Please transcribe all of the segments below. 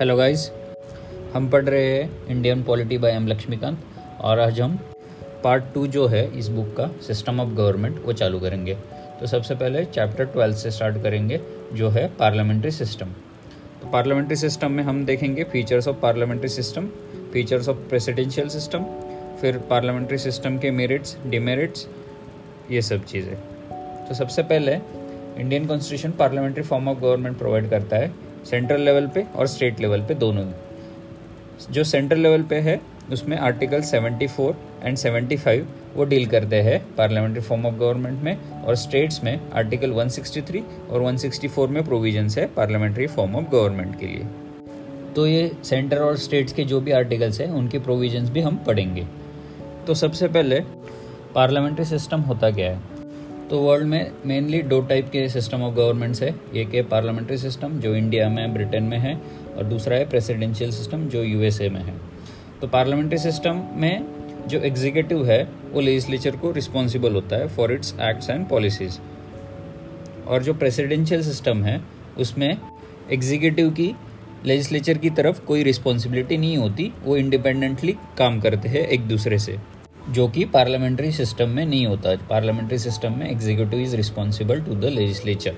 Hello guys हम पढ़ रहे हैं Indian polity by M Laxmikanth और आज हम पार्ट टू जो है इस बुक का सिस्टम ऑफ़ गवर्नमेंट वो चालू करेंगे। तो सबसे पहले चैप्टर ट्वेल्थ से स्टार्ट करेंगे, जो है पार्लियामेंट्री सिस्टम तो पार्लियामेंट्री सिस्टम में हम देखेंगे features of parliamentary system features of presidential system फिर पार्लियामेंट्री सिस्टम के मेरिट्स डिमेरिट्स ये सब चीज़ें। तो सबसे पहले Indian constitution parliamentary form of government provide करता है। सेंट्रल लेवल पे और स्टेट लेवल पे दोनों में। जो सेंट्रल लेवल पे है, उसमें आर्टिकल 74 एंड 75 वो डील करते हैं पार्लियामेंट्री फॉर्म ऑफ़ गवर्नमेंट में और स्टेट्स में आर्टिकल 163 और 164 में प्रोविजंस है पार्लियामेंट्री फॉर्म ऑफ़ गवर्नमेंट के लिए। तो ये सेंटर और स्टेट्स के जो भी आर्टिकल्स हैं, उनके प्रोविजंस भी हम पढ़ेंगे। तो सबसे पहले पार्लियामेंट्री सिस्टम होता क्या है? तो वर्ल्ड में मेनली दो टाइप के सिस्टम ऑफ़ गवर्नमेंट्स है। एक है पार्लियामेंट्री सिस्टम जो इंडिया में ब्रिटेन में है, और दूसरा है प्रेसिडेंशियल सिस्टम जो यूएसए में है। तो पार्लियामेंट्री सिस्टम में जो एग्जीक्यूटिव है, वो लेजिस्लेचर को रिस्पॉन्सिबल होता है for its acts and policies और जो प्रेसिडेंशियल सिस्टम है, उसमें एग्जीक्यूटिव की लेजिस्लेचर की तरफ़ कोई रिस्पॉन्सिबिलिटी नहीं होती, वो इंडिपेंडेंटली काम करते हैं एक दूसरे से। जो कि पार्लियामेंट्री सिस्टम में नहीं होता। पार्लियामेंट्री सिस्टम में executive is responsible to the legislature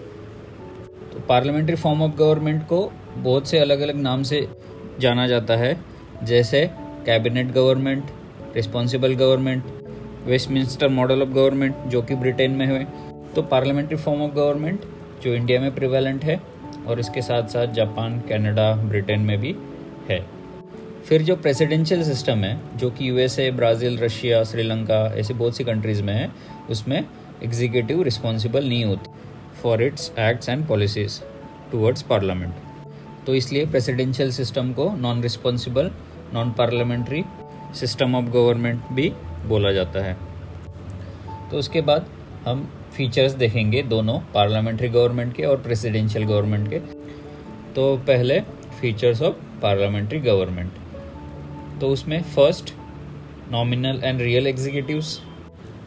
तो पार्लियामेंट्री फॉर्म ऑफ़ गवर्नमेंट को बहुत से अलग अलग नाम से जाना जाता है। जैसे cabinet government responsible government Westminster model of government जो कि ब्रिटेन में है तो पार्लियामेंट्री फॉर्म ऑफ़ गवर्नमेंट जो इंडिया में प्रिवेलेंट है और इसके साथ साथ जापान कनाडा ब्रिटेन में भी है। फिर जो प्रेसिडेंशियल सिस्टम है, जो कि यूएसए ब्राज़ील रशिया श्रीलंका ऐसी बहुत सी कंट्रीज़ में है, उसमें एग्जीक्यूटिव रिस्पॉन्सिबल नहीं होती for its acts and policies towards parliament तो इसलिए प्रेसिडेंशियल सिस्टम को non responsible non parliamentary system of government भी बोला जाता है। तो उसके बाद हम फीचर्स देखेंगे दोनों पार्लियामेंट्री गवर्नमेंट के और प्रेसिडेंशियल गवर्नमेंट के। तो पहले फीचर्स ऑफ़ पार्लियामेंट्री गवर्नमेंट तो उसमें first nominal and real executives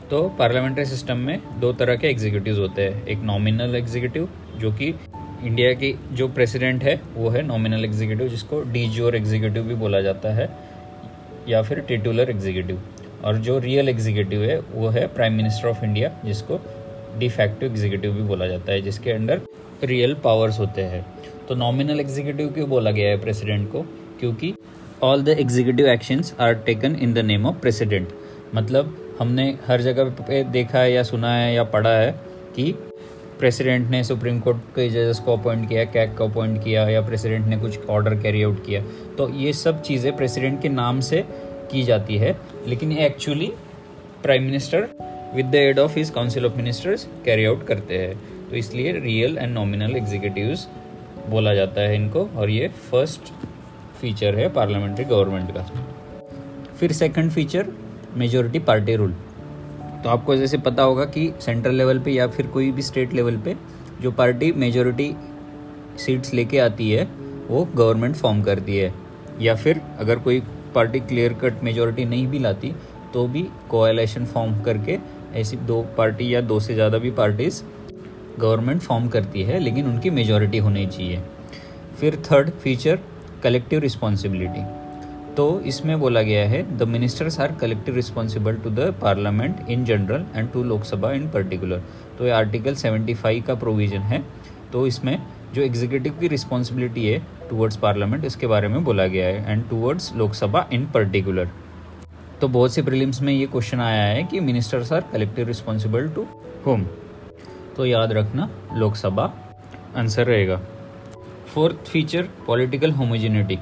तो पार्लियामेंट्री सिस्टम में दो तरह के एग्जीक्यूटिव्स होते हैं। एक नॉमिनल एग्जीक्यूटिव जो कि इंडिया की जो प्रेसिडेंट है, वो है नॉमिनल एग्जीक्यूटिव जिसको डी ज़ोर एग्जीक्यूटिव भी बोला जाता है, या फिर टिटुलर एग्जीक्यूटिव और जो रियल एग्जीक्यूटिव है, वो है प्राइम मिनिस्टर ऑफ़ इंडिया जिसको डिफैक्टिव एग्जीक्यूटिव भी बोला जाता है, जिसके अंडर रियल पावर्स होते हैं। तो नॉमिनल एग्जीक्यूटिव क्यों बोला गया है प्रेसिडेंट को? क्योंकि all the executive actions are taken in the name of president मतलब हमने हर जगह पे देखा है या सुना है या पढ़ा है कि प्रेसिडेंट ने सुप्रीम कोर्ट के जजेस को अपॉइंट किया कैक को अपॉइंट किया या प्रेसिडेंट ने कुछ ऑर्डर कैरी आउट किया। तो ये सब चीज़ें प्रेसिडेंट के नाम से की जाती है, लेकिन ये actually prime minister with the aid of his council of ministers carry out करते हैं। तो इसलिए रियल एंड नॉमिनल एग्जीक्यूटिव्स बोला जाता है इनको, और ये फ़र्स्ट फीचर है पार्लियामेंट्री गवर्नमेंट का। फिर second feature majority party rule तो आपको जैसे पता होगा कि सेंट्रल लेवल पे या फिर कोई भी स्टेट लेवल पे जो पार्टी मेजोरिटी सीट्स लेके आती है, वो गवर्नमेंट फॉर्म करती है। या फिर अगर कोई पार्टी क्लियर कट मेजोरिटी नहीं भी लाती तो भी कोएलेशन फॉर्म करके ऐसी दो पार्टी या दो से ज़्यादा भी पार्टीज़ गवर्नमेंट फॉर्म करती है, लेकिन उनकी मेजोरिटी होनी चाहिए। फिर थर्ड फीचर कलेक्टिव रिस्पॉन्सिबिलिटी तो इसमें बोला गया है the ministers are collective responsible to the parliament in general and to Lok Sabha in particular तो ये आर्टिकल 75 का प्रोविज़न है। तो इसमें जो एग्जीक्यूटिव की रिस्पॉन्सिबिलिटी है टूवर्ड्स पार्लियामेंट इसके बारे में बोला गया है and towards Lok Sabha in particular तो बहुत से प्रीलिम्स में ये क्वेश्चन आया है कि ministers are collective responsible to whom तो याद रखना लोकसभा आंसर रहेगा। Fourth feature, political homogeneity.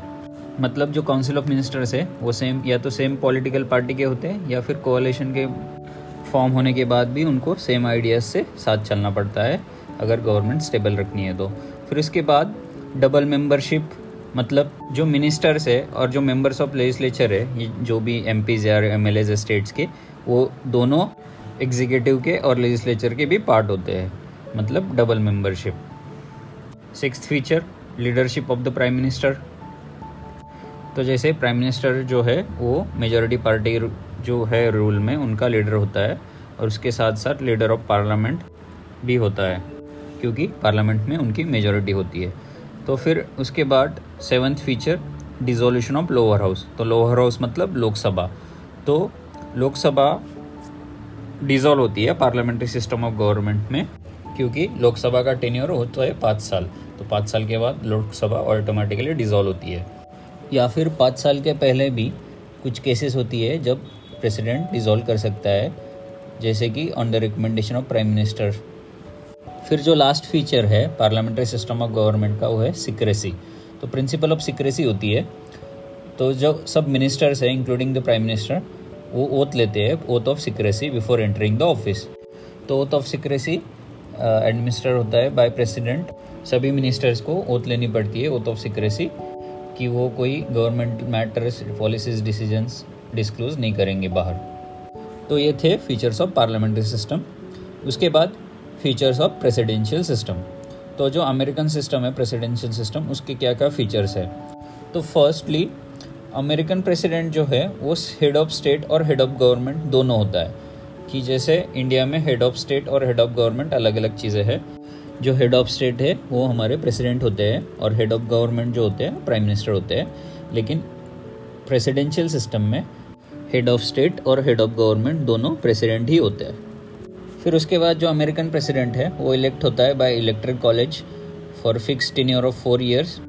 मतलब जो काउंसिल ऑफ़ मिनिस्टर्स है, वो सेम या तो सेम पॉलिटिकल पार्टी के होते हैं, या फिर कोalition के फॉर्म होने के बाद भी उनको सेम आइडियाज़ से साथ चलना पड़ता है, अगर गवर्नमेंट स्टेबल रखनी है तो। फिर उसके बाद डबल मेंबरशिप मतलब जो मिनिस्टर्स है और जो मेंबर्स ऑफ़ लेजिस्लेचर है, ये जो भी एम या एम एल स्टेट्स के, वो दोनों एग्जीक्यूटिव के और लेजिस्लेचर के भी पार्ट होते हैं मतलब double membership six feature leadership of the prime minister तो जैसे प्राइम मिनिस्टर जो है, वो मेजॉरिटी पार्टी जो है रूल में उनका लीडर होता है और उसके साथ साथ लीडर ऑफ़ पार्लियामेंट भी होता है, क्योंकि पार्लियामेंट में उनकी मेजॉरिटी होती है। तो फिर उसके बाद seventh feature dissolution of lower house तो लोअर हाउस मतलब लोकसभा तो लोकसभा डिजोल्व होती है पार्लियामेंट्री सिस्टम ऑफ़ गवर्नमेंट में, क्योंकि लोकसभा का टेन्योर होता है पाँच साल। तो पाँच साल के बाद लोकसभा ऑटोमेटिकली डिजोल्व होती है। या फिर पाँच साल के पहले भी कुछ केसेस होती है जब प्रेसिडेंट डिजोल्व कर सकता है, जैसे कि on the recommendation of prime minister फिर जो लास्ट फीचर है पार्लियामेंट्री सिस्टम ऑफ़ गवर्नमेंट का, वो है सिक्रेसी तो प्रिंसिपल ऑफ़ सिक्रेसी होती है। तो जो सब मिनिस्टर्स हैं इंक्लूडिंग द प्राइम मिनिस्टर वो ओथ लेते हैं oath of secrecy before entering the office तो ओथ ऑफ़ सिक्रेसी एडमिनिस्टर होता है बाय प्रेसिडेंट सभी मिनिस्टर्स को ओथ लेनी पड़ती है ओथ ऑफ़ सिक्रेसी कि वो कोई government matters policies decisions disclose नहीं करेंगे बाहर। तो ये थे फीचर्स ऑफ़ पार्लियामेंट्री सिस्टम उसके बाद फीचर्स ऑफ़ प्रेसिडेंशियल सिस्टम तो जो अमेरिकन सिस्टम है प्रेसिडेंशियल सिस्टम उसके क्या क्या फीचर्स है? तो फर्स्टली अमेरिकन प्रेसिडेंट जो है, वो हेड ऑफ़ स्टेट और हेड ऑफ़ गवर्नमेंट दोनों होता है। कि जैसे इंडिया में हेड ऑफ़ स्टेट और हेड ऑफ़ गवर्नमेंट अलग अलग चीज़ें हैं जो हेड ऑफ़ स्टेट है, वो हमारे प्रेसिडेंट होते हैं और हेड ऑफ़ गवर्नमेंट जो होते हैं प्राइम मिनिस्टर होते हैं। लेकिन प्रेसिडेंशियल सिस्टम में हेड ऑफ़ स्टेट और हेड ऑफ़ गवर्नमेंट दोनों प्रेसिडेंट ही होते हैं। फिर उसके बाद जो अमेरिकन प्रेसिडेंट है, वो इलेक्ट होता है by electric college for fix tenure of four years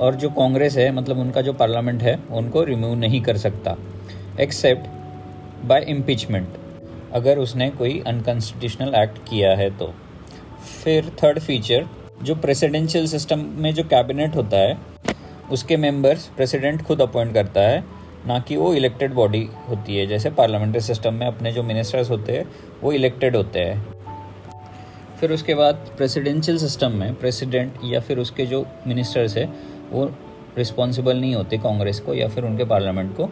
और जो कांग्रेस है मतलब उनका जो पार्लियामेंट है, उनको रिमूव नहीं कर सकता। एक्सेप्ट बाय इम्पीचमेंट अगर उसने कोई अनकॉन्स्टिट्यूशनल एक्ट किया है तो। फिर थर्ड फीचर जो प्रेसिडेंशियल सिस्टम में जो कैबिनेट होता है, उसके मेंबर्स प्रेसिडेंट खुद अपॉइंट करता है, ना कि वो इलेक्टेड बॉडी होती है। जैसे पार्लियामेंट्री सिस्टम में अपने जो मिनिस्टर्स होते हैं, वो इलेक्टेड होते हैं। फिर उसके बाद प्रेसिडेंशियल सिस्टम में प्रेसिडेंट या फिर उसके जो मिनिस्टर्स है, वो रिस्पॉन्सिबल नहीं होते कांग्रेस को या फिर उनके पार्लियामेंट को।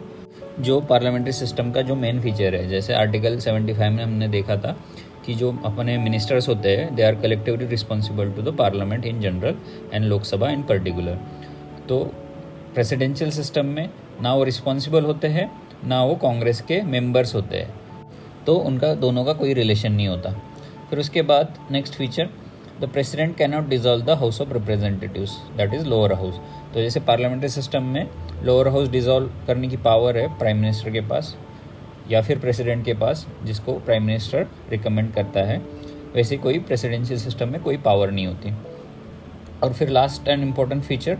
जो पार्लियामेंट्री सिस्टम का जो मेन फीचर है, जैसे आर्टिकल 75 में हमने देखा था कि जो अपने मिनिस्टर्स होते हैं they are collectively responsible to the parliament in general and Lok Sabha in particular तो प्रेसिडेंशियल सिस्टम में ना वो रिस्पॉन्सिबल होते हैं, ना वो कांग्रेस के मेंबर्स होते हैं। तो उनका दोनों का कोई रिलेशन नहीं होता। फिर उसके बाद next feature the president can not dissolve the house of representatives that is lower house तो जैसे पार्लियामेंट्री सिस्टम में लोअर हाउस डिजॉल्व करने की पावर है प्राइम मिनिस्टर के पास या फिर प्रेसिडेंट के पास, जिसको प्राइम मिनिस्टर रिकमेंड करता है, वैसे कोई प्रेसिडेंशियल सिस्टम में कोई पावर नहीं होती। और फिर last and important feature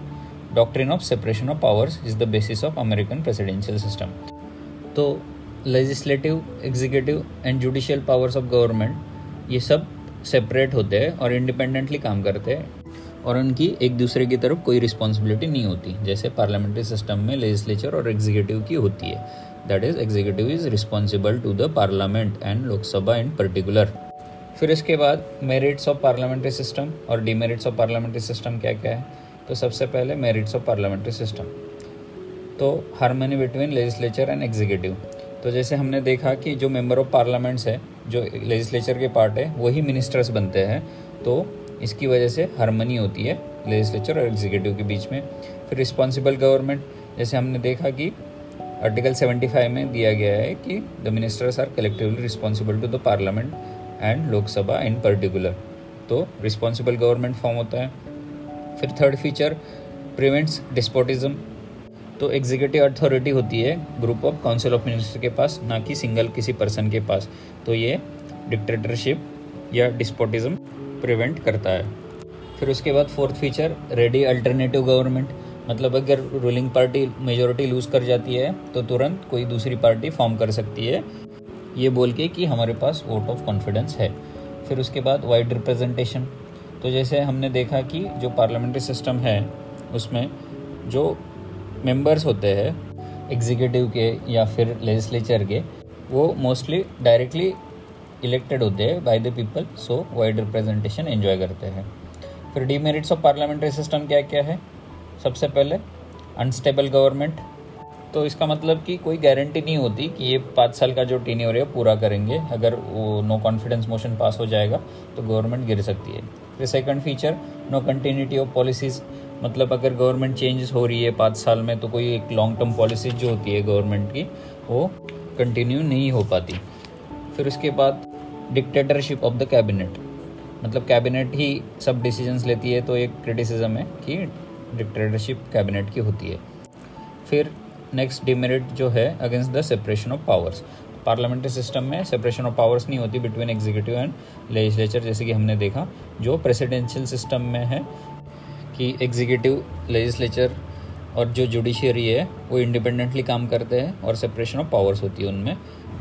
doctrine of separation of powers is the basis of American presidential system तो legislative executive and judicial powers of government ये सब सेपरेट होते हैं और इंडिपेंडेंटली काम करते हैं। और उनकी एक दूसरे की तरफ़ कोई रिस्पॉन्सिबिलिटी नहीं होती, जैसे पार्लियामेंट्री सिस्टम में लेजिस्लेचर और एग्जीक्यूटिव की होती है। That is executive is responsible to the parliament and Lok Sabha in particular फिर इसके बाद मेरिट्स ऑफ़ पार्लियामेंट्री सिस्टम और डीमेरिट्स ऑफ़ पार्लियामेंट्री सिस्टम क्या क्या है? तो सबसे पहले मेरिट्स ऑफ़ पार्लियामेंट्री सिस्टम तो harmony between legislature and executive तो जैसे हमने देखा कि जो मेंबर ऑफ़ पार्लियामेंट्स है, जो लेजिस्लेचर के पार्ट है, वही मिनिस्टर्स बनते हैं। तो इसकी वजह से हारमनी होती है लेजिस्लेचर और एग्जीक्यूटिव के बीच में। फिर रिस्पॉन्सिबल गवर्नमेंट जैसे हमने देखा कि आर्टिकल 75 में दिया गया है कि the ministers are collectively responsible to the parliament and Lok Sabha in particular तो रिस्पॉन्सिबल गवर्नमेंट फॉर्म होता है। फिर थर्ड फीचर प्रिवेंट्स डिस्पोटिज्म तो एग्जीक्यूटिव अथॉरिटी होती है group of council of minister के पास, ना कि सिंगल किसी पर्सन के पास। तो ये डिक्टेटरशिप या डिस्पोटिज्म प्रिवेंट करता है। फिर उसके बाद fourth feature ready alternative government मतलब अगर रूलिंग पार्टी मेजोरिटी लूज़ कर जाती है तो तुरंत कोई दूसरी पार्टी फॉर्म कर सकती है। ये बोल के कि हमारे पास वोट ऑफ़ कॉन्फिडेंस है। फिर उसके बाद वाइड रिप्रेजेंटेशन तो जैसे हमने देखा कि जो पार्लियामेंट्री सिस्टम है, उसमें जो मेंबर्स होते हैं एग्जीक्यूटिव के या फिर लेजिस्लेचर के, वो मोस्टली डायरेक्टली इलेक्टेड होते हैं by the people so wide representation enjoy करते हैं। फिर डीमेरिट्स ऑफ़ पार्लियामेंट्री सिस्टम क्या क्या है? सबसे पहले अनस्टेबल गवर्नमेंट तो इसका मतलब कि कोई गारंटी नहीं होती कि ये पाँच साल का जो टीनियर है पूरा करेंगे। अगर वो नो कॉन्फिडेंस मोशन पास हो जाएगा तो गवर्नमेंट गिर सकती है। फिर second feature no continuity of policies मतलब अगर गवर्नमेंट चेंजेस हो रही है पाँच साल में तो कोई एक लॉन्ग टर्म पॉलिसी जो होती है गवर्नमेंट की, वो कंटिन्यू नहीं हो पाती। फिर उसके बाद डिक्टेटरशिप ऑफ़ द कैबिनेट मतलब कैबिनेट ही सब डिसीजंस लेती है तो एक क्रिटिसिज्म है कि डिक्टेटरशिप कैबिनेट की होती है। फिर नेक्स्ट डिमेरिट जो है against the separation of powers parliamentary system में सेपरेशन ऑफ़ पावर्स नहीं होती बिटवीन एग्जीक्यूटिव एंड लेजिस्लेचर जैसे कि हमने देखा, जो प्रेसिडेंशियल सिस्टम में है कि एग्जीक्यूटिव लेजिस्लेचर और जो जुडिशियरी है, वो इंडिपेंडेंटली काम करते हैं और सेपरेशन ऑफ़ पावर्स होती है उनमें,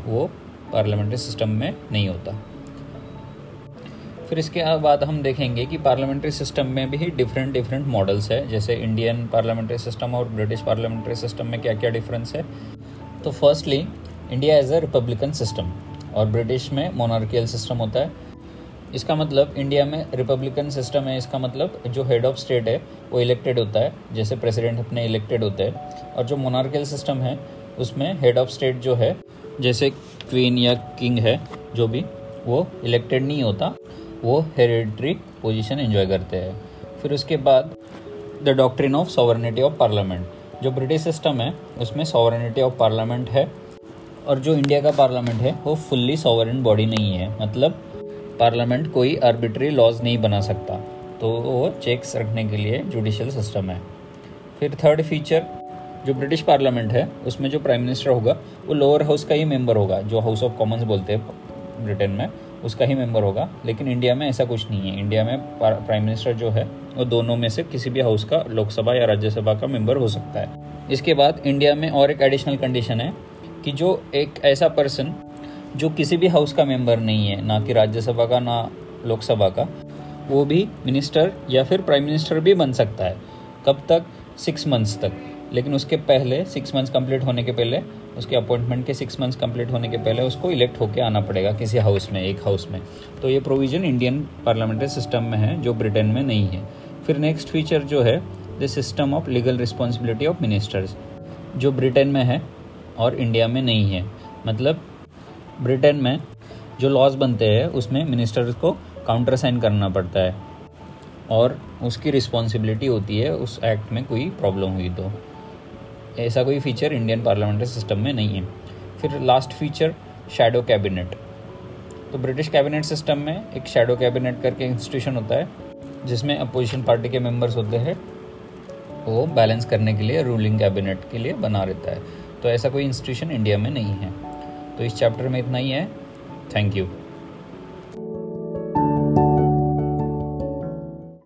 वो पार्लियामेंट्री सिस्टम में नहीं होता। फिर इसके बाद हम देखेंगे कि पार्लियामेंट्री सिस्टम में भी डिफरेंट डिफरेंट मॉडल्स है। जैसे इंडियन पार्लियामेंट्री सिस्टम और ब्रिटिश पार्लियामेंट्री सिस्टम में क्या क्या डिफरेंस है? तो firstly India as a republican system और ब्रिटिश में मोनार्कियल सिस्टम होता है। इसका मतलब इंडिया में रिपब्लिकन सिस्टम है। इसका मतलब जो हेड ऑफ़ स्टेट है, वो इलेक्टेड होता है। जैसे प्रेसिडेंट अपने इलेक्टेड होते हैं। और जो मोनार्कियल सिस्टम है, उसमें हेड ऑफ़ स्टेट जो है, जैसे क्वीन या किंग है, जो भी, वो इलेक्टेड नहीं होता। वो हेरिडिटरी पोजीशन एंजॉय करते हैं। फिर उसके बाद the doctrine of sovereignty of parliament जो ब्रिटिश सिस्टम है, उसमें सॉवरनिटी ऑफ़ पार्लियामेंट है और जो इंडिया का पार्लियामेंट है, वो फुल्ली सॉवरन बॉडी नहीं है। मतलब पार्लियामेंट कोई आर्बिट्री लॉज नहीं बना सकता। तो वो चेक्स रखने के लिए जुडिशल सिस्टम है। फिर थर्ड फीचर जो ब्रिटिश पार्लियामेंट है, उसमें जो प्राइम मिनिस्टर होगा, वो लोअर हाउस का ही मेंबर होगा, जो हाउस ऑफ़ कॉमन्स बोलते हैं ब्रिटेन में। उसका ही मेंबर होगा। लेकिन इंडिया में ऐसा कुछ नहीं है। इंडिया में प्राइम मिनिस्टर जो है, वो दोनों में से किसी भी हाउस का, लोकसभा या राज्यसभा का मेंबर हो सकता है। इसके बाद इंडिया में और एक एडिशनल कंडीशन है कि जो एक ऐसा पर्सन जो किसी भी हाउस का मेंबर नहीं है, ना कि राज्यसभा का, ना लोकसभा का, वो भी मिनिस्टर या फिर प्राइम मिनिस्टर भी बन सकता है। कब तक? सिक्स मंथ्स तक। लेकिन उसके पहले सिक्स मंथ्स कंप्लीट होने के पहले, उसके अपॉइंटमेंट के सिक्स मंथ्स कंप्लीट होने के पहले उसको इलेक्ट होकर आना पड़ेगा किसी हाउस में, एक हाउस में। तो ये प्रोविज़न इंडियन पार्लियामेंट्री सिस्टम में है, जो ब्रिटेन में नहीं है। फिर नेक्स्ट फीचर जो है the system of legal responsibility of ministers जो ब्रिटेन में है और इंडिया में नहीं है। मतलब ब्रिटेन में जो लॉज बनते हैं, उसमें मिनिस्टर्स को काउंटर साइन करना पड़ता है। और उसकी रिस्पॉन्सिबिलिटी होती है, उस एक्ट में कोई प्रॉब्लम हुई तो। ऐसा कोई फीचर इंडियन पार्लियामेंट्री सिस्टम में नहीं है। फिर लास्ट फीचर शेडो कैबिनेट तो ब्रिटिश कैबिनेट सिस्टम में एक शेडो कैबिनेट करके इंस्टीट्यूशन होता है, जिसमें अपोजिशन पार्टी के मेंबर्स होते हैं, वो बैलेंस करने के लिए रूलिंग कैबिनेट के लिए बना रहता है। तो ऐसा कोई इंस्टीट्यूशन इंडिया में नहीं है। तो इस चैप्टर में इतना ही है। Thank you